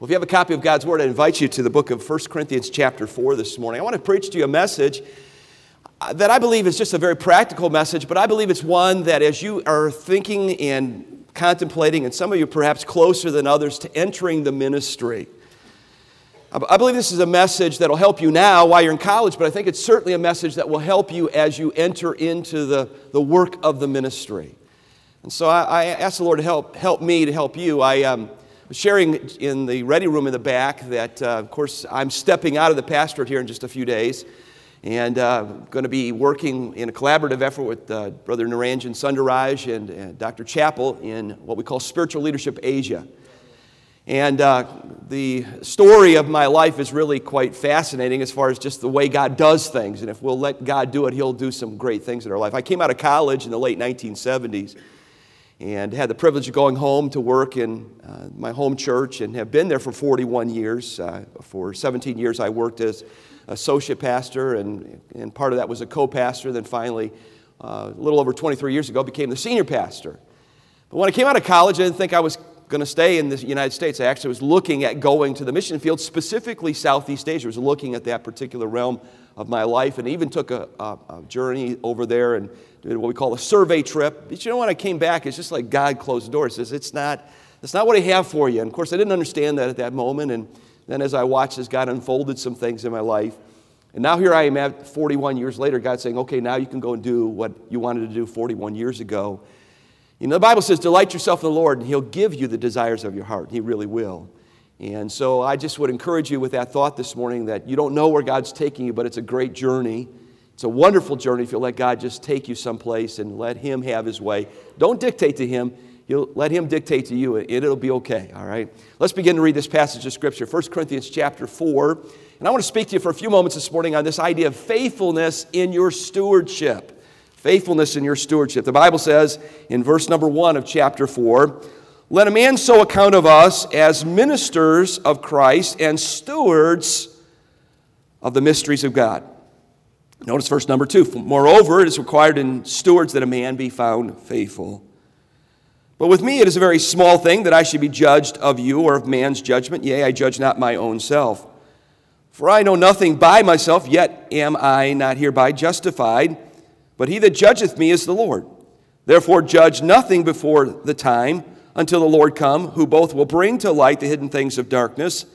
Well, if you have a copy of God's Word, I invite you to the book of 1 Corinthians, chapter 4, this morning. I want to preach to you a message uh, that I believe is just a very practical message, but I believe it's one that as you are thinking and contemplating, and some of you perhaps closer than others to entering the ministry, I believe this is a message that will help you now while you're in college, but I think it's certainly a message that will help you as you enter into the, the work of the ministry. And so I, I ask the Lord to help, help me to help you. I, um, sharing in the ready room in the back that, uh, of course, I'm stepping out of the pastorate here in just a few days and uh, going to be working in a collaborative effort with uh, Brother Naranjan Sundaraj and, and, Dr. Chappell in what we call Spiritual Leadership Asia. And uh, the story of my life is really quite fascinating as far as just the way God does things. And if we'll let God do it, He'll do some great things in our life. I came out of college in the late 1970s and had the privilege of going home to work in uh, my home church and have been there for 41 years. Uh, for 17 years, I worked as associate pastor, and, and part of that was a co pastor. Then finally, uh, a little over 23 years ago, became the senior pastor. But when I came out of college, I didn't think I was going to stay in the United States. I actually was looking at going to the mission field, specifically Southeast Asia. I was looking at that particular realm of my life and even took a, a, a journey over there and did what we call a survey trip. But you know, when I came back, it's just like God closed the door. He says, it's not, that's not what I have for you. And of course, I didn't understand that at that moment. And then as I watched as God unfolded some things in my life, and now here I am at 41 years later, God saying, okay, now you can go and do what you wanted to do 41 years ago. You know, the Bible says, delight yourself in the Lord, and He'll give you the desires of your heart. He really will. And so I just would encourage you with that thought this morning that you don't know where God's taking you, but it's a great journey. It's a wonderful journey if you'll let God just take you someplace and let Him have His way. Don't dictate to Him. You'll let Him dictate to you, and it'll be okay, all right? Let's begin to read this passage of Scripture, 1 Corinthians chapter 4. And I want to speak to you for a few moments this morning on this idea of faithfulness in your stewardship. Faithfulness in your stewardship. The Bible says in verse number 1 of chapter 4 Let a man so account of us as ministers of Christ and stewards of the mysteries of God. Notice verse number two. Moreover, it is required in stewards that a man be found faithful. But with me it is a very small thing that I should be judged of you or of man's judgment. Yea, I judge not my own self. For I know nothing by myself, yet am I not hereby justified. But he that judgeth me is the Lord. Therefore, judge nothing before the time until the Lord come, who both will bring to light the hidden things of darkness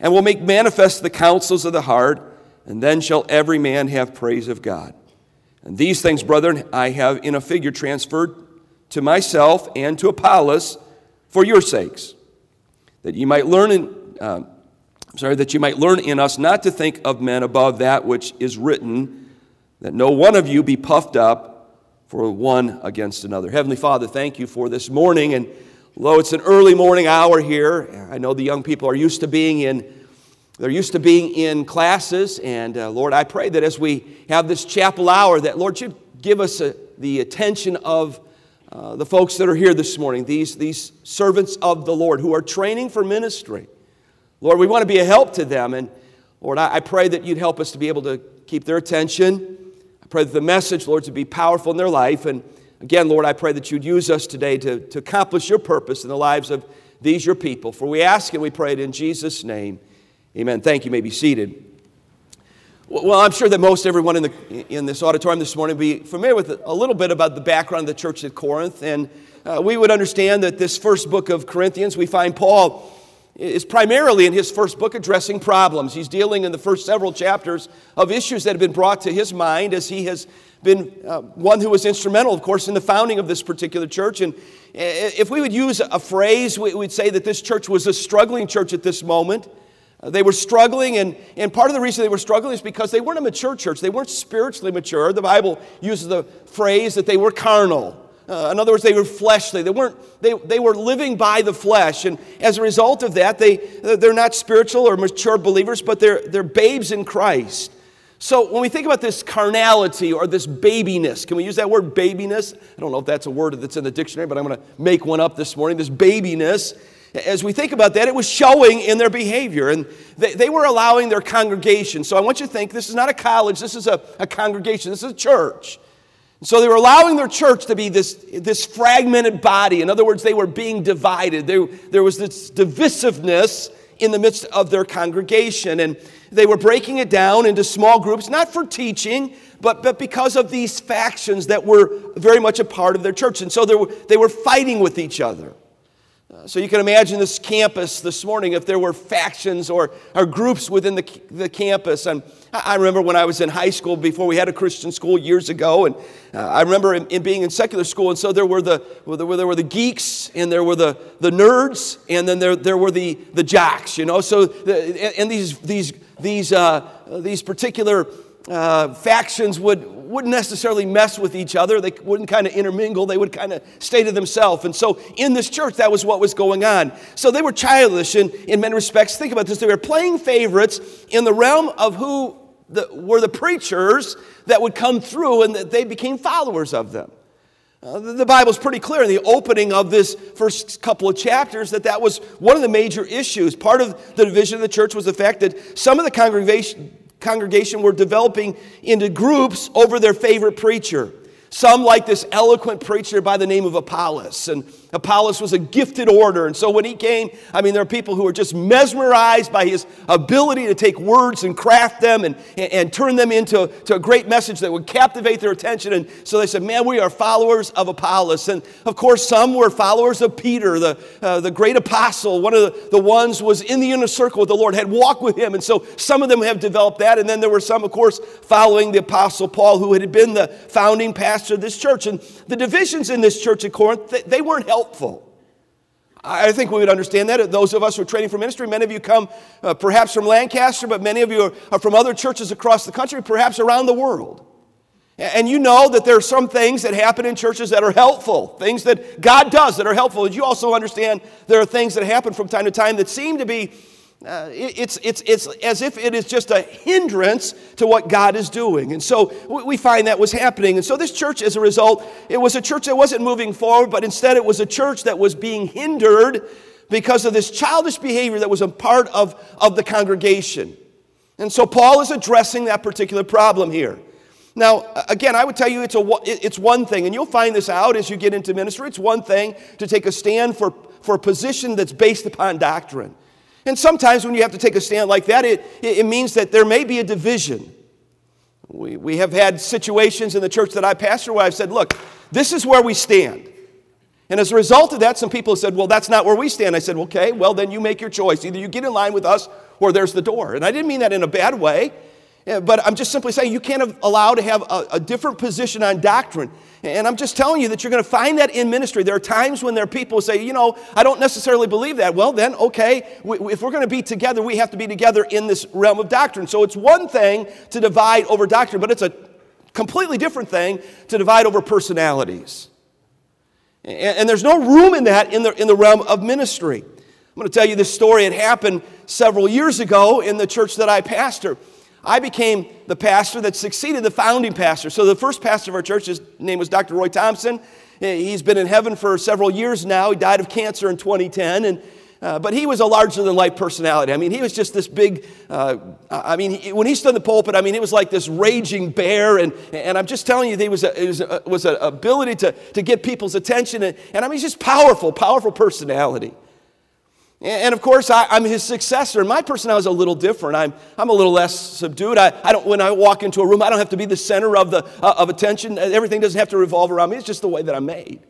and will make manifest the counsels of the heart and then shall every man have praise of God. And these things, brethren, I have in a figure transferred to myself and to Apollos for your sakes, that you might learn in, uh, sorry, that you might learn in us not to think of men above that which is written, that no one of you be puffed up for one against another. Heavenly Father, thank you for this morning. And although it's an early morning hour here, I know the young people are used to being in they're used to being in classes, and uh, Lord, I pray that as we have this chapel hour, that Lord, you give us a, uh, the attention of uh, the folks that are here this morning, these, these servants of the Lord who are training for ministry. Lord, we want to be a help to them, and Lord, I, I pray that you'd help us to be able to keep their attention. Pray that the message, Lord, to be powerful in their life. And again, Lord, I pray that you'd use us today to, to accomplish your purpose in the lives of these, your people. For we ask and we pray it in Jesus' name. Amen. Thank you. you may be seated. Well, I'm sure that most everyone in, the, in this auditorium this morning will be familiar with a little bit about the background of the church at Corinth. And uh, we would understand that this first book of Corinthians, we find Paul is primarily in his first book addressing problems. He's dealing in the first several chapters of issues that have been brought to his mind as he has been uh, one who was instrumental, of course, in the founding of this particular church. And if we would use a phrase, we'd say that this church was a struggling church at this moment. Uh, they were struggling, and, and part of the reason they were struggling is because they weren't a mature church. They weren't spiritually mature. The Bible uses the phrase that they were carnal. Uh, in other words, they were fleshly. They, weren't, they, they were living by the flesh. And as a result of that, they, they're not spiritual or mature believers, but they're, they're babes in Christ. So when we think about this carnality or this babiness, can we use that word babiness? I don't know if that's a word that's in the dictionary, but I'm going to make one up this morning. This babiness as we think about that, it was showing in their behavior. And they, they were allowing their congregation. So I want you to think this is not a college, this is a, a congregation, this is a church. So they were allowing their church to be this, this fragmented body. In other words, they were being divided. There, there was this divisiveness in the midst of their congregation. And they were breaking it down into small groups, not for teaching, but, but because of these factions that were very much a part of their church. And so were, they were fighting with each other. Uh, so you can imagine this campus this morning if there were factions or, or groups within the, the campus. And I remember when I was in high school before we had a Christian school years ago, and uh, I remember in, in, being in secular school, and so there were the, well, there were, there were the geeks, and there were the, the nerds, and then there, there were the, the jocks, you know. So, the, and these, these, these, uh, these particular uh, factions would, wouldn't necessarily mess with each other. They wouldn't kind of intermingle. They would kind of stay to themselves. And so in this church, that was what was going on. So they were childish in, in many respects. Think about this. They were playing favorites in the realm of who the, were the preachers that would come through and that they became followers of them. Uh, the Bible's pretty clear in the opening of this first couple of chapters that that was one of the major issues. Part of the division of the church was the fact that some of the congregation, congregation were developing into groups over their favorite preacher. Some like this eloquent preacher by the name of Apollos. And Apollos was a gifted orator. And so when he came, I mean, there are people who are just mesmerized by his ability to take words and craft them and, and, and turn them into to a great message that would captivate their attention. And so they said, man, we are followers of Apollos. And of course, some were followers of Peter, the, uh, the great apostle. One of the, the ones was in the inner circle with the Lord, had walked with him. And so some of them have developed that. And then there were some, of course, following the apostle Paul, who had been the founding pastor of this church. And the divisions in this church at Corinth, they, they weren't helpful. I think we would understand that. Those of us who are training for ministry, many of you come uh, perhaps from Lancaster, but many of you are, are from other churches across the country, perhaps around the world. And you know that there are some things that happen in churches that are helpful, things that God does that are helpful. And you also understand there are things that happen from time to time that seem to be uh, it's, it's, it's as if it is just a hindrance to what God is doing. And so we find that was happening. And so this church, as a result, it was a church that wasn't moving forward, but instead it was a church that was being hindered because of this childish behavior that was a part of, of the congregation. And so Paul is addressing that particular problem here. Now, again, I would tell you it's, a, it's one thing, and you'll find this out as you get into ministry. It's one thing to take a stand for, for a position that's based upon doctrine. And sometimes when you have to take a stand like that, it, it means that there may be a division. We, we have had situations in the church that I pastor where I've said, look, this is where we stand. And as a result of that, some people have said, well, that's not where we stand. I said, okay, well, then you make your choice. Either you get in line with us or there's the door. And I didn't mean that in a bad way. Eh, but I'm just simply saying you can't allow to have a, a, different position on doctrine. And I'm just telling you that you're going to find that in ministry. There are times when there are people who say, you know, I don't necessarily believe that. Well, then, okay, if we're going to be together, we have to be together in this realm of doctrine. So it's one thing to divide over doctrine, but it's a completely different thing to divide over personalities. And, there's no room in that in the, in the realm of ministry. I'm going to tell you this story. It happened several years ago in the church that I pastor. I became the pastor that succeeded the founding pastor. So the first pastor of our church, his name was Dr. Roy Thompson. He's been in heaven for several years now. He died of cancer in 2010. And, uh, but he was a larger than life personality. I mean, he was just this big, uh, I mean, he, when he stood in the pulpit, I mean, it was like this raging bear. And, and I'm just telling you, he was, a, was, was ability to, to get people's attention. And, and I mean, he's just powerful, powerful personality. And of course, I, am his successor. My personality is a little different. I'm, I'm a little less subdued. I, I don't, when I walk into a room, I don't have to be the center of, the, uh, of attention. Everything doesn't have to revolve around me. It's just the way that I'm made.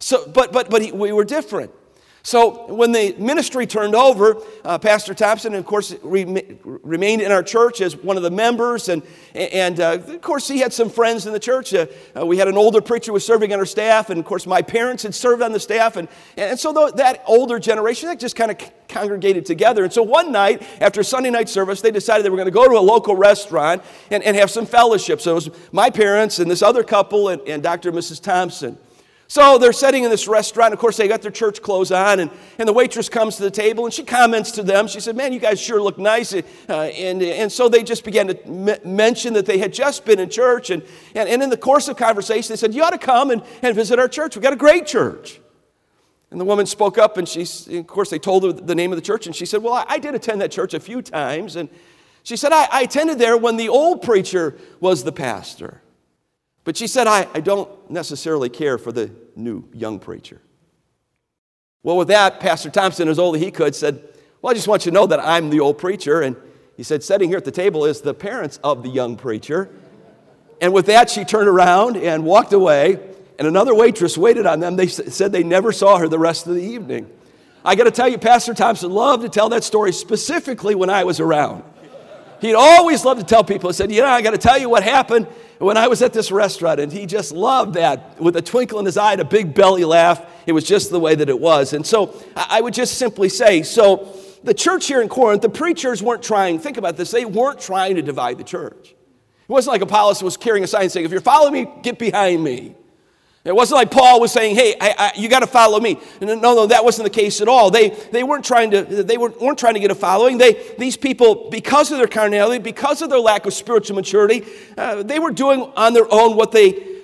So, but but, but he, we were different. So when the ministry turned over, uh, Pastor Thompson, of course, re- remained in our church as one of the members. And, and uh, of course, he had some friends in the church. Uh, uh we had an older preacher who was serving on our staff. And of course, my parents had served on the staff. And, and so that older generation, that just kind of congregated together. And so one night, after Sunday night service, they decided they were going to go to a local restaurant and, and have some fellowship. So it was my parents and this other couple and, and Dr. and Mrs. Thompson. So they're sitting in this restaurant. Of course, they got their church clothes on, and, and the waitress comes to the table and she comments to them. She said, Man, you guys sure look nice. Uh, and, and so they just began to m- mention that they had just been in church. And, and, and in the course of conversation, they said, You ought to come and, and visit our church. We've got a great church. And the woman spoke up, and she, of course, they told her the name of the church. And she said, Well, I, I did attend that church a few times. And she said, I, I attended there when the old preacher was the pastor. But she said, I, I don't necessarily care for the new young preacher. Well, with that, Pastor Thompson, as old as he could, said, Well, I just want you to know that I'm the old preacher. And he said, Sitting here at the table is the parents of the young preacher. And with that, she turned around and walked away. And another waitress waited on them. They said they never saw her the rest of the evening. I got to tell you, Pastor Thompson loved to tell that story specifically when I was around. He'd always loved to tell people, he said, You know, I got to tell you what happened when I was at this restaurant. And he just loved that with a twinkle in his eye and a big belly laugh. It was just the way that it was. And so I would just simply say, so the church here in Corinth, the preachers weren't trying, think about this, they weren't trying to divide the church. It wasn't like Apollos was carrying a sign saying, If you're following me, get behind me. It wasn't like Paul was saying, hey, I, I, you got to follow me. No, no, that wasn't the case at all. They, they, weren't, trying to, they weren't, weren't trying to get a following. They, these people, because of their carnality, because of their lack of spiritual maturity, uh, they were doing on their own what they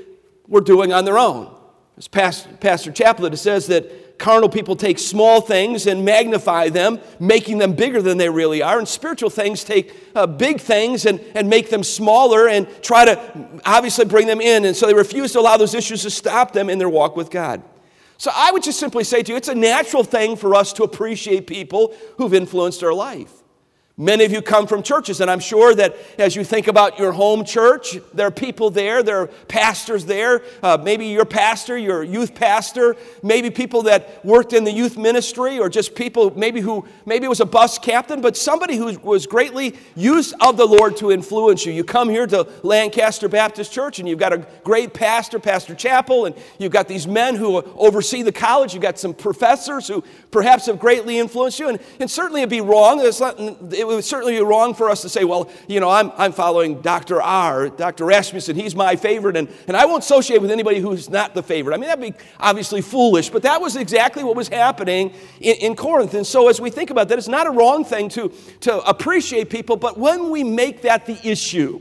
were doing on their own. As Pastor, Pastor Chappell says that carnal people take small things and magnify them, making them bigger than they really are. And spiritual things take uh, big things and, and make them smaller and try to obviously bring them in. And so they refuse to allow those issues to stop them in their walk with God. So I would just simply say to you, it's a natural thing for us to appreciate people who've influenced our life. Many of you come from churches, and I'm sure that as you think about your home church, there are people there, there are pastors there, uh, maybe your pastor, your youth pastor, maybe people that worked in the youth ministry, or just people maybe who, maybe it was a bus captain, but somebody who was greatly used of the Lord to influence you. You come here to Lancaster Baptist Church, and you've got a great pastor, Pastor Chappell, and you've got these men who oversee the college, you've got some professors who perhaps have greatly influenced you, and, and certainly it'd be wrong. It's not, it would certainly be wrong for us to say, well, you know, I'm, I'm following Dr. R, Dr. Rasmussen, he's my favorite, and, and I won't associate with anybody who's not the favorite. I mean, that'd be obviously foolish, but that was exactly what was happening in, in Corinth. And so as we think about that, it's not a wrong thing to, to appreciate people, but when we make that the issue,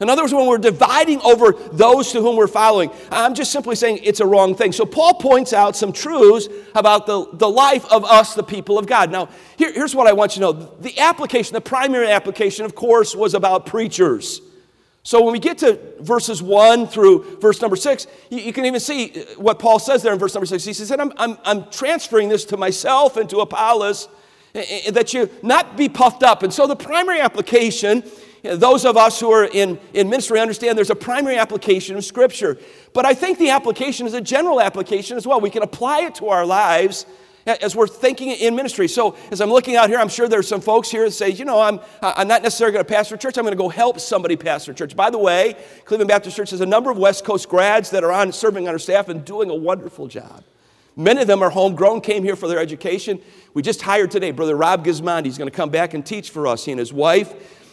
in other words, when we're dividing over those to whom we're following, I'm just simply saying it's a wrong thing. So Paul points out some truths about the, the life of us, the people of God. Now, here, here's what I want you to know. The application, the primary application, of course, was about preachers. So when we get to verses 1 through verse number 6, you, you, can even see what Paul says there in verse number 6. He says, I'm, I'm, I'm transferring this to myself and to Apollos, eh, eh, that you not be puffed up. And so the primary application those of us who are in, in ministry understand there's a primary application of Scripture. But I think the application is a general application as well. We can apply it to our lives as we're thinking in ministry. So as I'm looking out here, I'm sure there's some folks here that say, you know, I'm, I'm not necessarily going to pastor church. I'm going to go help somebody pastor church. By the way, Cleveland Baptist Church has a number of West Coast grads that are on serving on our staff and doing a wonderful job. Many of them are homegrown, came here for their education. We just hired today Brother Rob Gismondi. He's going to come back and teach for us. He and his wife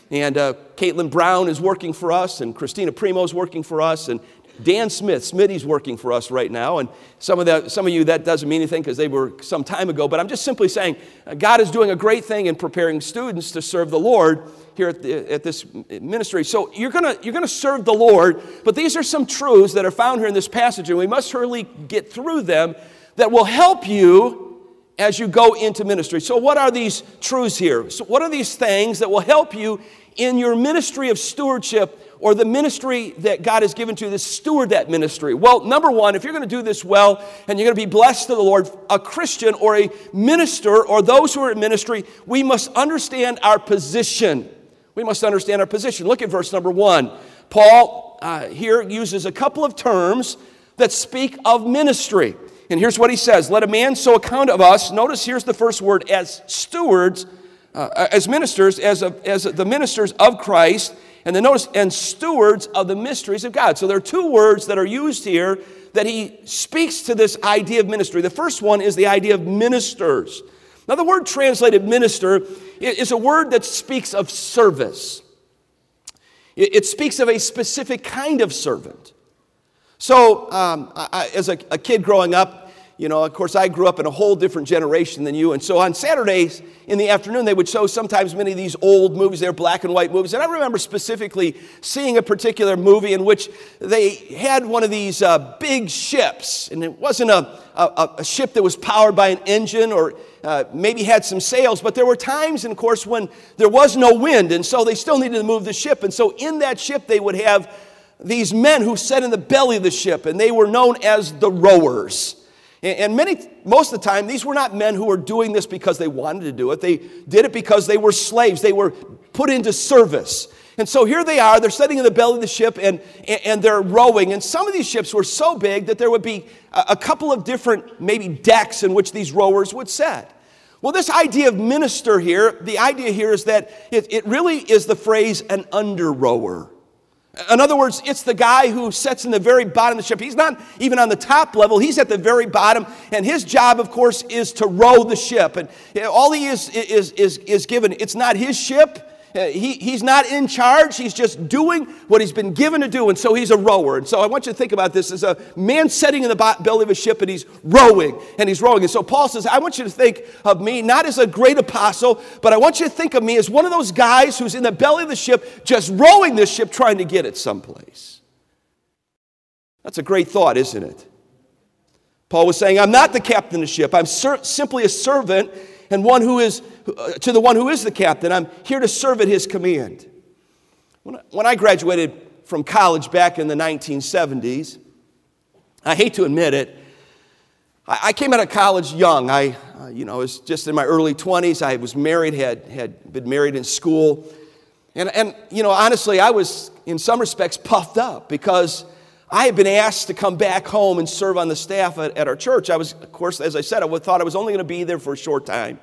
and uh, Caitlin Brown is working for us, and Christina Primo is working for us, and Dan Smith, Smitty's working for us right now. And some of, that, some of you, that doesn't mean anything because they were some time ago. But I'm just simply saying uh, God is doing a great thing in preparing students to serve the Lord here at, the, at this ministry. So you're going you're gonna serve the Lord, but these are some truths that are found here in this passage, and we must hurriedly get through them that will help you as you go into ministry. So, what are these truths here? So, what are these things that will help you in your ministry of stewardship or the ministry that God has given to you, to steward that ministry? Well, number one, if you're going to do this well and you're going to be blessed to the Lord, a Christian or a minister or those who are in ministry, we must understand our position. We must understand our position. Look at verse number one. Paul uh, here uses a couple of terms that speak of ministry. And here's what he says Let a man so account of us, notice here's the first word, as stewards, uh, as ministers, as, a, as the ministers of Christ. And then notice, and stewards of the mysteries of God. So there are two words that are used here that he speaks to this idea of ministry. The first one is the idea of ministers. Now, the word translated minister is a word that speaks of service, it speaks of a specific kind of servant. So, um, I, as a, a kid growing up, you know, of course, I grew up in a whole different generation than you. And so on Saturdays in the afternoon, they would show sometimes many of these old movies. They're black and white movies. And I remember specifically seeing a particular movie in which they had one of these uh, big ships. And it wasn't a, a, a, ship that was powered by an engine or uh, maybe had some sails, but there were times, of course, when there was no wind. And so they still needed to move the ship. And so in that ship, they would have these men who sat in the belly of the ship, and they were known as the rowers. And many, most of the time, these were not men who were doing this because they wanted to do it. They did it because they were slaves. They were put into service. And so here they are, they're sitting in the belly of the ship and, and they're rowing. And some of these ships were so big that there would be a couple of different, maybe decks in which these rowers would sit. Well, this idea of minister here, the idea here is that it, it really is the phrase an under rower. In other words, it's the guy who sits in the very bottom of the ship. He's not even on the top level, he's at the very bottom. And his job, of course, is to row the ship. And all he is, is, is, is given, it's not his ship, Uh, he, he's not in charge. He's just doing what he's been given to do. And so he's a rower. And so I want you to think about this as a man sitting in the belly of a ship and he's rowing and he's rowing. And so Paul says, I want you to think of me not as a great apostle, but I want you to think of me as one of those guys who's in the belly of the ship just rowing this ship trying to get it someplace. That's a great thought, isn't it? Paul was saying, I'm not the captain of the ship. I'm ser- simply a servant and one who is uh, to the one who is the captain. I'm here to serve at his command. When I graduated from college back in the 1970s, I hate to admit it, I came out of college young. I, uh, you know, was just in my early 20s. I was married, had, had been married in school. And, and, you know, honestly, I was in some respects puffed up because I had been asked to come back home and serve on the staff at, at our church. I was, of course, as I said, I thought I was only going to be there for a short time.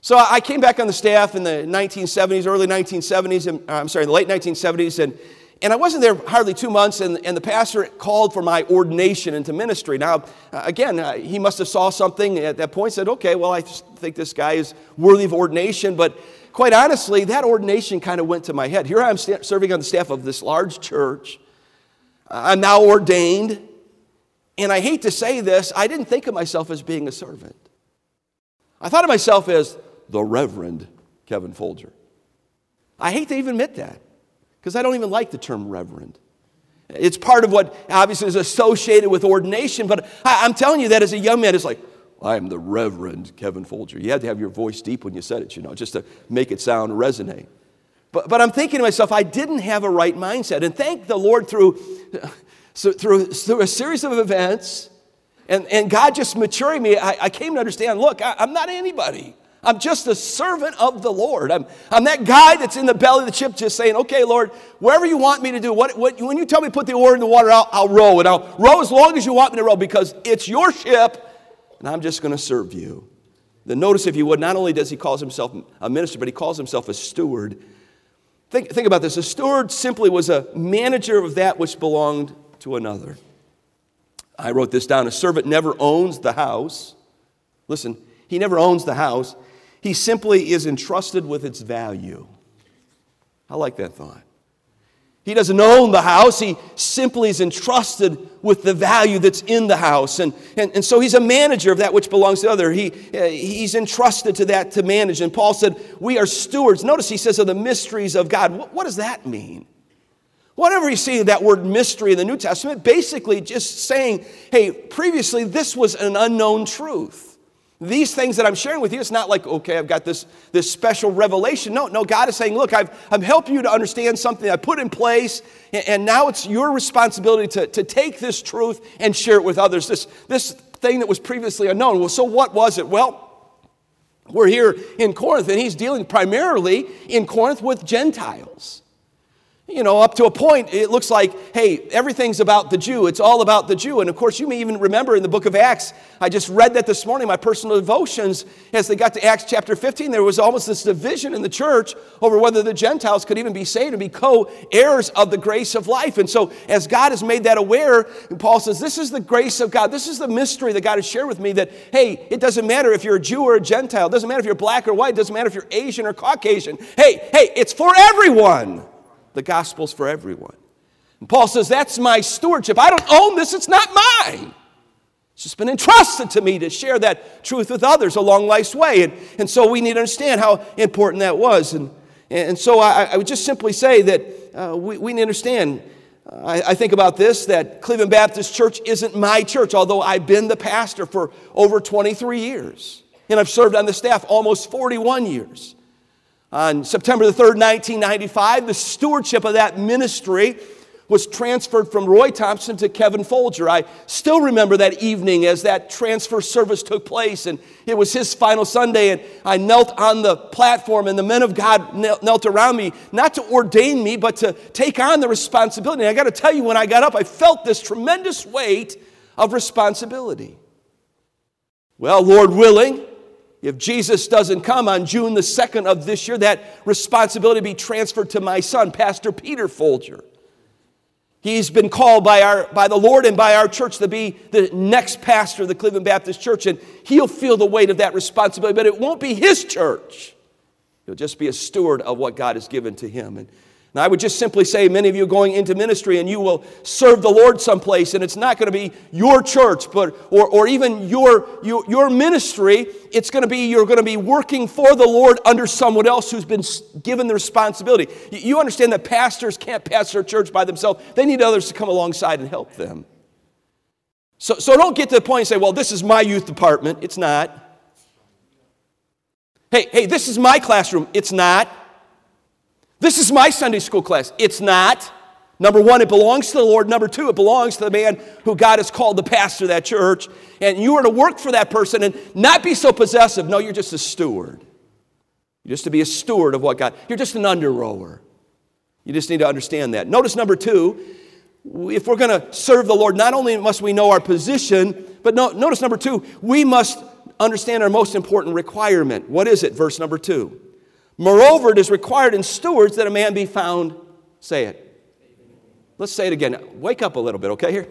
So I came back on the staff in the 1970s, early 1970s, and, uh, I'm sorry, the late 1970s, and, and I wasn't there hardly two months, and, and the pastor called for my ordination into ministry. Now, uh, again, uh, he must have saw something at that point, said, okay, well, I think this guy is worthy of ordination, but quite honestly, that ordination kind of went to my head. Here I am serving on the staff of this large church. I'm now ordained, and I hate to say this, I didn't think of myself as being a servant. I thought of myself as the Reverend Kevin Folger. I hate to even admit that because I don't even like the term reverend. It's part of what obviously is associated with ordination, but I, am telling you that as a young man, it's like, I'm the Reverend Kevin Folger. You had to have your voice deep when you said it, you know, just to make it sound resonate. But, but I'm thinking to myself, I didn't have a right mindset. And thank the Lord through, through, through a series of events and, and God just maturing me, I, I came to understand look, I, I'm not anybody. I'm just a servant of the Lord. I'm, I'm that guy that's in the belly of the ship just saying, okay, Lord, wherever you want me to do, what, what, when you tell me to put the oar in the water, I'll, I'll row. And I'll row as long as you want me to row because it's your ship and I'm just going to serve you. Then notice, if you would, not only does he call himself a minister, but he calls himself a steward. Think, think about this. A steward simply was a manager of that which belonged to another. I wrote this down. A servant never owns the house. Listen, he never owns the house. He simply is entrusted with its value. I like that thought. He doesn't own the house, he simply is entrusted with the value that's in the house. And, and, and so he's a manager of that which belongs to the other. He, uh, he's entrusted to that to manage. And Paul said, We are stewards. Notice he says of the mysteries of God. What, what does that mean? Whatever you see that word mystery in the New Testament, basically just saying, hey, previously this was an unknown truth. These things that I'm sharing with you, it's not like, okay, I've got this, this special revelation. No, no, God is saying, look, I've, I'm helping you to understand something I put in place, and, and now it's your responsibility to, to take this truth and share it with others. This, this thing that was previously unknown. Well, so what was it? Well, we're here in Corinth, and he's dealing primarily in Corinth with Gentiles. You know, up to a point, it looks like, hey, everything's about the Jew. It's all about the Jew. And of course, you may even remember in the book of Acts, I just read that this morning, my personal devotions, as they got to Acts chapter 15, there was almost this division in the church over whether the Gentiles could even be saved and be co heirs of the grace of life. And so, as God has made that aware, Paul says, This is the grace of God. This is the mystery that God has shared with me that, hey, it doesn't matter if you're a Jew or a Gentile. It doesn't matter if you're black or white. It doesn't matter if you're Asian or Caucasian. Hey, hey, it's for everyone. The gospel's for everyone. And Paul says, That's my stewardship. I don't own this, it's not mine. It's just been entrusted to me to share that truth with others along life's way. And, and so we need to understand how important that was. And, and so I, I would just simply say that uh, we, we need to understand. I, I think about this that Cleveland Baptist Church isn't my church, although I've been the pastor for over 23 years. And I've served on the staff almost 41 years. On September the 3rd, 1995, the stewardship of that ministry was transferred from Roy Thompson to Kevin Folger. I still remember that evening as that transfer service took place, and it was his final Sunday, and I knelt on the platform, and the men of God knelt around me, not to ordain me, but to take on the responsibility. And I got to tell you, when I got up, I felt this tremendous weight of responsibility. Well, Lord willing, if Jesus doesn't come on June the 2nd of this year, that responsibility be transferred to my son, Pastor Peter Folger. He's been called by, our, by the Lord and by our church to be the next pastor of the Cleveland Baptist Church, and he'll feel the weight of that responsibility, but it won't be his church. He'll just be a steward of what God has given to him. And and I would just simply say, many of you going into ministry and you will serve the Lord someplace, and it's not going to be your church, but or, or even your, your, your ministry. It's going to be you're going to be working for the Lord under someone else who's been given the responsibility. You understand that pastors can't pastor a church by themselves, they need others to come alongside and help them. So, so don't get to the point and say, well, this is my youth department. It's not. Hey, hey, this is my classroom. It's not. This is my Sunday school class. It's not. Number one, it belongs to the Lord. Number two, it belongs to the man who God has called the pastor of that church. And you are to work for that person and not be so possessive. No, you're just a steward. You're just to be a steward of what God, you're just an under rower. You just need to understand that. Notice number two, if we're going to serve the Lord, not only must we know our position, but no, notice number two, we must understand our most important requirement. What is it? Verse number two. Moreover, it is required in stewards that a man be found, say it. Let's say it again. Wake up a little bit, okay? Here.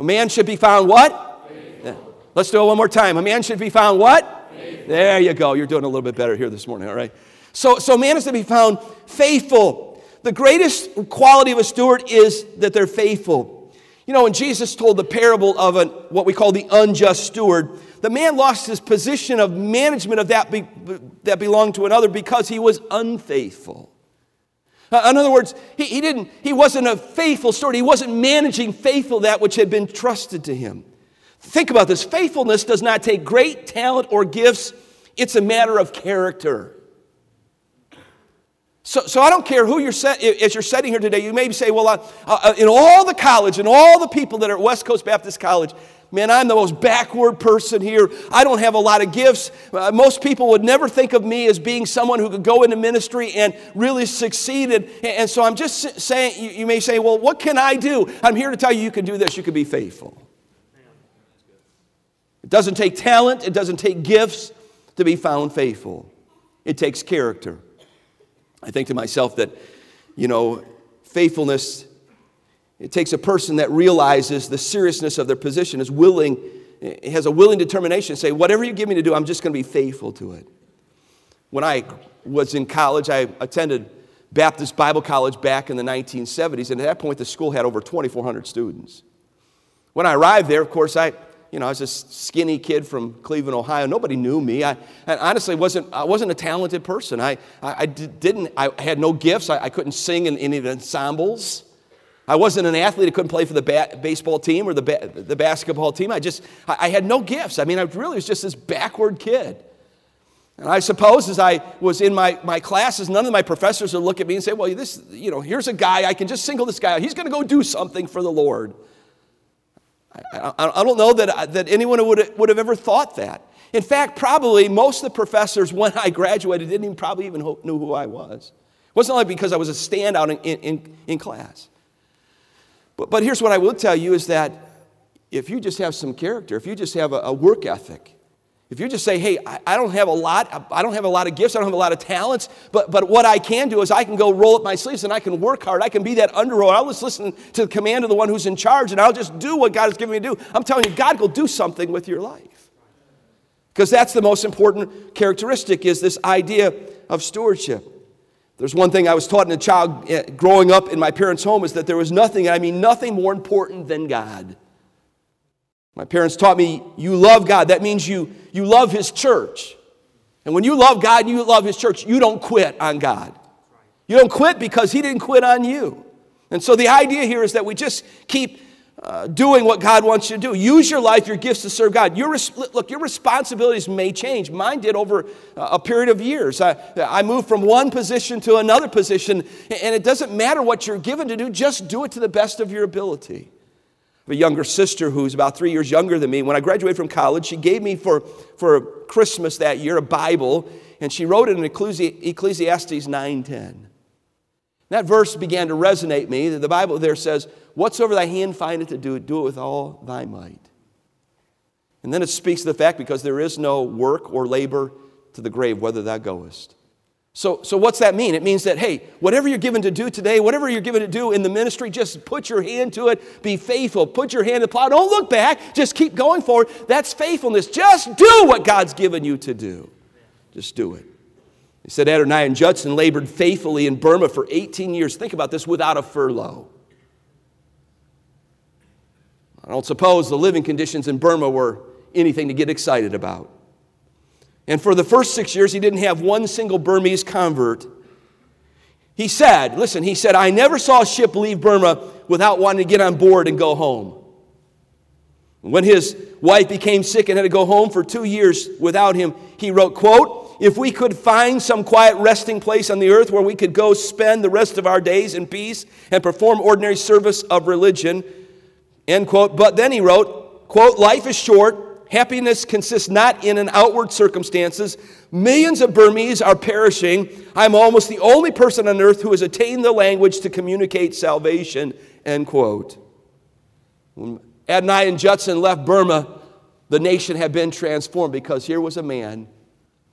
A man should be found what? Yeah. Let's do it one more time. A man should be found what? Faithful. There you go. You're doing a little bit better here this morning, all right? So, so man is to be found faithful. The greatest quality of a steward is that they're faithful. You know, when Jesus told the parable of a, what we call the unjust steward, the man lost his position of management of that be, that belonged to another because he was unfaithful. Uh, in other words, he, he, didn't, he wasn't a faithful steward. He wasn't managing faithful that which had been trusted to him. Think about this faithfulness does not take great talent or gifts, it's a matter of character. So, so I don't care who you're set, as you're sitting here today, you may say, well, uh, in all the college and all the people that are at West Coast Baptist College, Man, I'm the most backward person here. I don't have a lot of gifts. Uh, most people would never think of me as being someone who could go into ministry and really succeed. And, and so I'm just saying, you, you may say, well, what can I do? I'm here to tell you you can do this. You can be faithful. It doesn't take talent, it doesn't take gifts to be found faithful, it takes character. I think to myself that, you know, faithfulness it takes a person that realizes the seriousness of their position, is willing, has a willing determination to say, whatever you give me to do, I'm just going to be faithful to it. When I was in college, I attended Baptist Bible College back in the 1970s, and at that point, the school had over 2,400 students. When I arrived there, of course, I, you know, I was a skinny kid from Cleveland, Ohio. Nobody knew me. I, I honestly wasn't, I wasn't a talented person. I, I, I didn't, I had no gifts. I, I couldn't sing in any of the ensembles. I wasn't an athlete. I couldn't play for the ba- baseball team or the, ba- the basketball team. I just, I, I, had no gifts. I mean, I really was just this backward kid. And I suppose as I was in my, my classes, none of my professors would look at me and say, well, this, you know, here's a guy, I can just single this guy out. He's going to go do something for the Lord. I, I, I don't know that, that anyone would, would have ever thought that. In fact, probably most of the professors, when I graduated, didn't even probably even know who I was. It wasn't like because I was a standout in, in, in class. But, but here's what I will tell you is that if you just have some character, if you just have a, a work ethic, if you just say, hey, I, I, don't have a lot, I don't have a lot of gifts, I don't have a lot of talents, but, but what I can do is I can go roll up my sleeves and I can work hard. I can be that under I'll just listen to the command of the one who's in charge and I'll just do what God has given me to do. I'm telling you, God will do something with your life. Because that's the most important characteristic is this idea of stewardship. There's one thing I was taught in a child eh, growing up in my parents' home is that there was nothing, I mean nothing more important than God. My parents taught me you love God. That means you, you love His church. And when you love God and you love His church, you don't quit on God. You don't quit because He didn't quit on you. And so the idea here is that we just keep uh, doing what God wants you to do. Use your life, your gifts to serve God. Your res- look, your responsibilities may change. Mine did over a period of years. I, I moved from one position to another position, and it doesn't matter what you're given to do, just do it to the best of your ability. I have a younger sister who's about three years younger than me. When I graduated from college, she gave me for, for Christmas that year a Bible, and she wrote it in Ecclesiastes 9.10. That verse began to resonate me. The Bible there says, Whatsoever thy hand findeth to do, do it with all thy might. And then it speaks to the fact because there is no work or labor to the grave, whether thou goest. So, so what's that mean? It means that, hey, whatever you're given to do today, whatever you're given to do in the ministry, just put your hand to it. Be faithful. Put your hand to the plow. Don't look back. Just keep going forward. That's faithfulness. Just do what God's given you to do. Just do it. He said Adoniram Judson labored faithfully in Burma for 18 years. Think about this without a furlough. I don't suppose the living conditions in Burma were anything to get excited about. And for the first six years, he didn't have one single Burmese convert. He said, listen, he said, I never saw a ship leave Burma without wanting to get on board and go home. When his wife became sick and had to go home for two years without him, he wrote, quote, if we could find some quiet resting place on the earth where we could go spend the rest of our days in peace and perform ordinary service of religion, End quote. But then he wrote, quote, life is short. Happiness consists not in an outward circumstances. Millions of Burmese are perishing. I'm almost the only person on earth who has attained the language to communicate salvation. End quote. When and Judson left Burma, the nation had been transformed because here was a man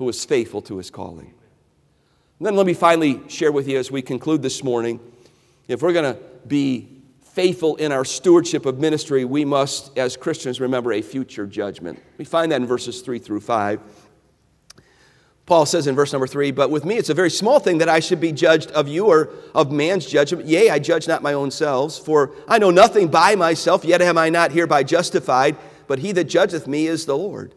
who was faithful to his calling. And then let me finally share with you as we conclude this morning if we're going to be faithful in our stewardship of ministry, we must, as Christians, remember a future judgment. We find that in verses 3 through 5. Paul says in verse number 3 But with me it's a very small thing that I should be judged of you or of man's judgment. Yea, I judge not my own selves, for I know nothing by myself, yet am I not hereby justified, but he that judgeth me is the Lord.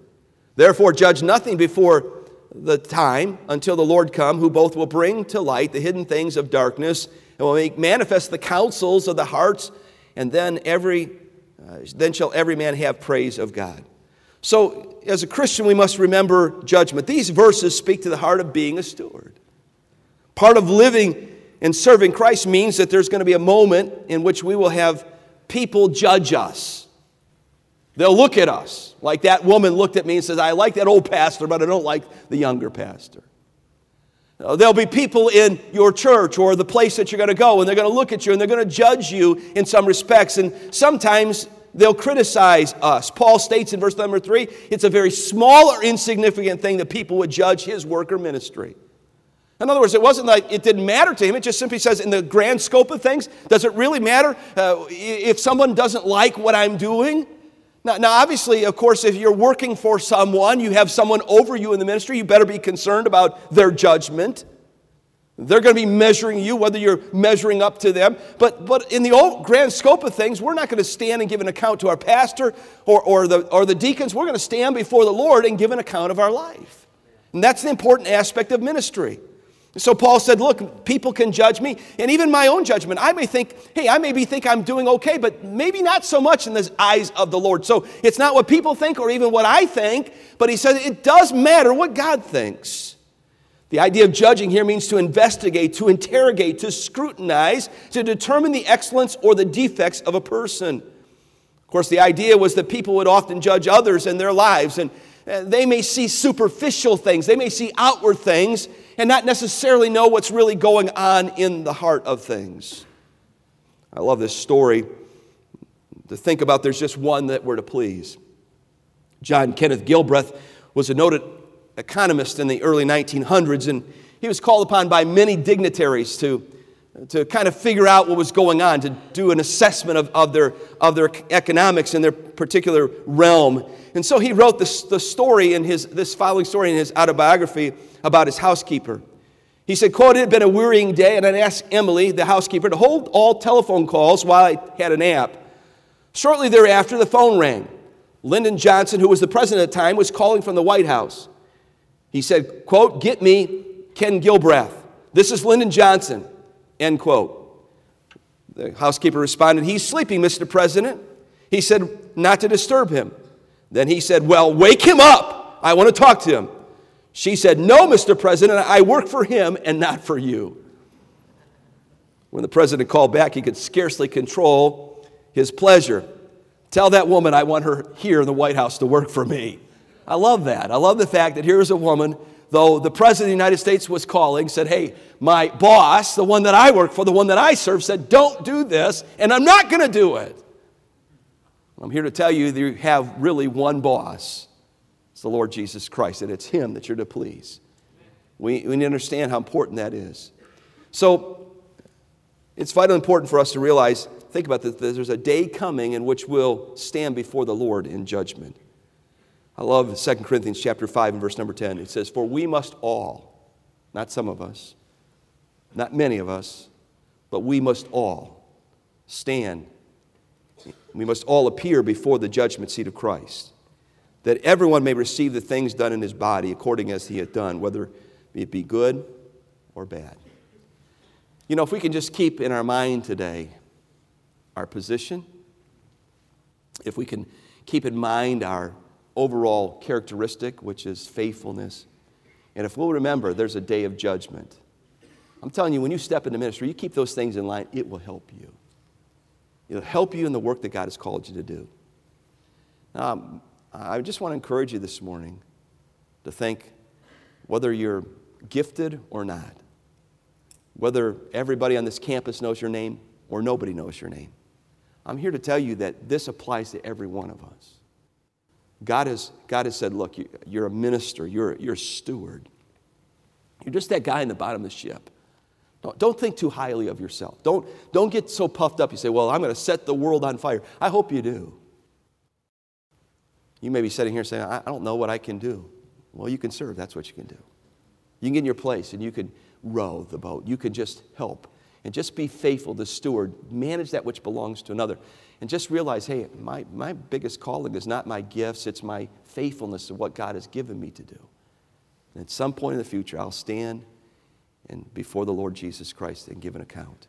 Therefore, judge nothing before the time until the Lord come, who both will bring to light the hidden things of darkness and will make manifest the counsels of the hearts, and then every uh, then shall every man have praise of God. So, as a Christian, we must remember judgment. These verses speak to the heart of being a steward. Part of living and serving Christ means that there's going to be a moment in which we will have people judge us. They'll look at us like that woman looked at me and says, I like that old pastor, but I don't like the younger pastor. There'll be people in your church or the place that you're going to go, and they're going to look at you and they're going to judge you in some respects. And sometimes they'll criticize us. Paul states in verse number three it's a very small or insignificant thing that people would judge his work or ministry. In other words, it wasn't like it didn't matter to him. It just simply says, in the grand scope of things, does it really matter uh, if someone doesn't like what I'm doing? Now, now, obviously, of course, if you're working for someone, you have someone over you in the ministry, you better be concerned about their judgment. They're going to be measuring you, whether you're measuring up to them. But, but in the old grand scope of things, we're not going to stand and give an account to our pastor or, or, the, or the deacons. We're going to stand before the Lord and give an account of our life. And that's the important aspect of ministry. So Paul said, Look, people can judge me, and even my own judgment. I may think, hey, I maybe think I'm doing okay, but maybe not so much in the eyes of the Lord. So it's not what people think or even what I think, but he said it does matter what God thinks. The idea of judging here means to investigate, to interrogate, to scrutinize, to determine the excellence or the defects of a person. Of course, the idea was that people would often judge others in their lives, and uh, they may see superficial things, they may see outward things and not necessarily know what's really going on in the heart of things. I love this story to think about there's just one that we're to please. John Kenneth Galbraith was a noted economist in the early 1900s, and he was called upon by many dignitaries to, to kind of figure out what was going on, to do an assessment of, of, their, of their economics in their particular realm. And so he wrote this, the story in his, this following story in his autobiography about his housekeeper. He said, quote, it had been a wearying day, and I'd asked Emily, the housekeeper, to hold all telephone calls while I had a nap. Shortly thereafter, the phone rang. Lyndon Johnson, who was the president at the time, was calling from the White House. He said, quote, get me Ken Galbraith. This is Lyndon Johnson, end quote. The housekeeper responded, he's sleeping, Mr. President. He said, Not to disturb him. Then he said, Well, wake him up. I want to talk to him. She said, No, Mr. President, I work for him and not for you. When the president called back, he could scarcely control his pleasure. Tell that woman I want her here in the White House to work for me. I love that. I love the fact that here's a woman, though the president of the United States was calling, said, Hey, my boss, the one that I work for, the one that I serve, said, Don't do this, and I'm not going to do it. I'm here to tell you that you have really one boss. It's the Lord Jesus Christ, and it's Him that you're to please. We, we need to understand how important that is. So, it's vitally important for us to realize think about this there's a day coming in which we'll stand before the Lord in judgment. I love 2 Corinthians chapter 5 and verse number 10. It says, For we must all, not some of us, not many of us, but we must all stand. We must all appear before the judgment seat of Christ, that everyone may receive the things done in his body according as he hath done, whether it be good or bad. You know, if we can just keep in our mind today our position, if we can keep in mind our overall characteristic, which is faithfulness, and if we'll remember there's a day of judgment, I'm telling you, when you step into ministry, you keep those things in line, it will help you. It'll help you in the work that God has called you to do. Now, I just want to encourage you this morning to think whether you're gifted or not, whether everybody on this campus knows your name or nobody knows your name. I'm here to tell you that this applies to every one of us. God has, God has said, Look, you're a minister, you're, you're a steward. You're just that guy in the bottom of the ship. Don't, don't think too highly of yourself. Don't, don't get so puffed up you say, Well, I'm going to set the world on fire. I hope you do. You may be sitting here saying, I, I don't know what I can do. Well, you can serve. That's what you can do. You can get in your place and you can row the boat. You can just help and just be faithful to steward, manage that which belongs to another. And just realize, hey, my, my biggest calling is not my gifts, it's my faithfulness to what God has given me to do. And at some point in the future, I'll stand and before the Lord Jesus Christ and give an account.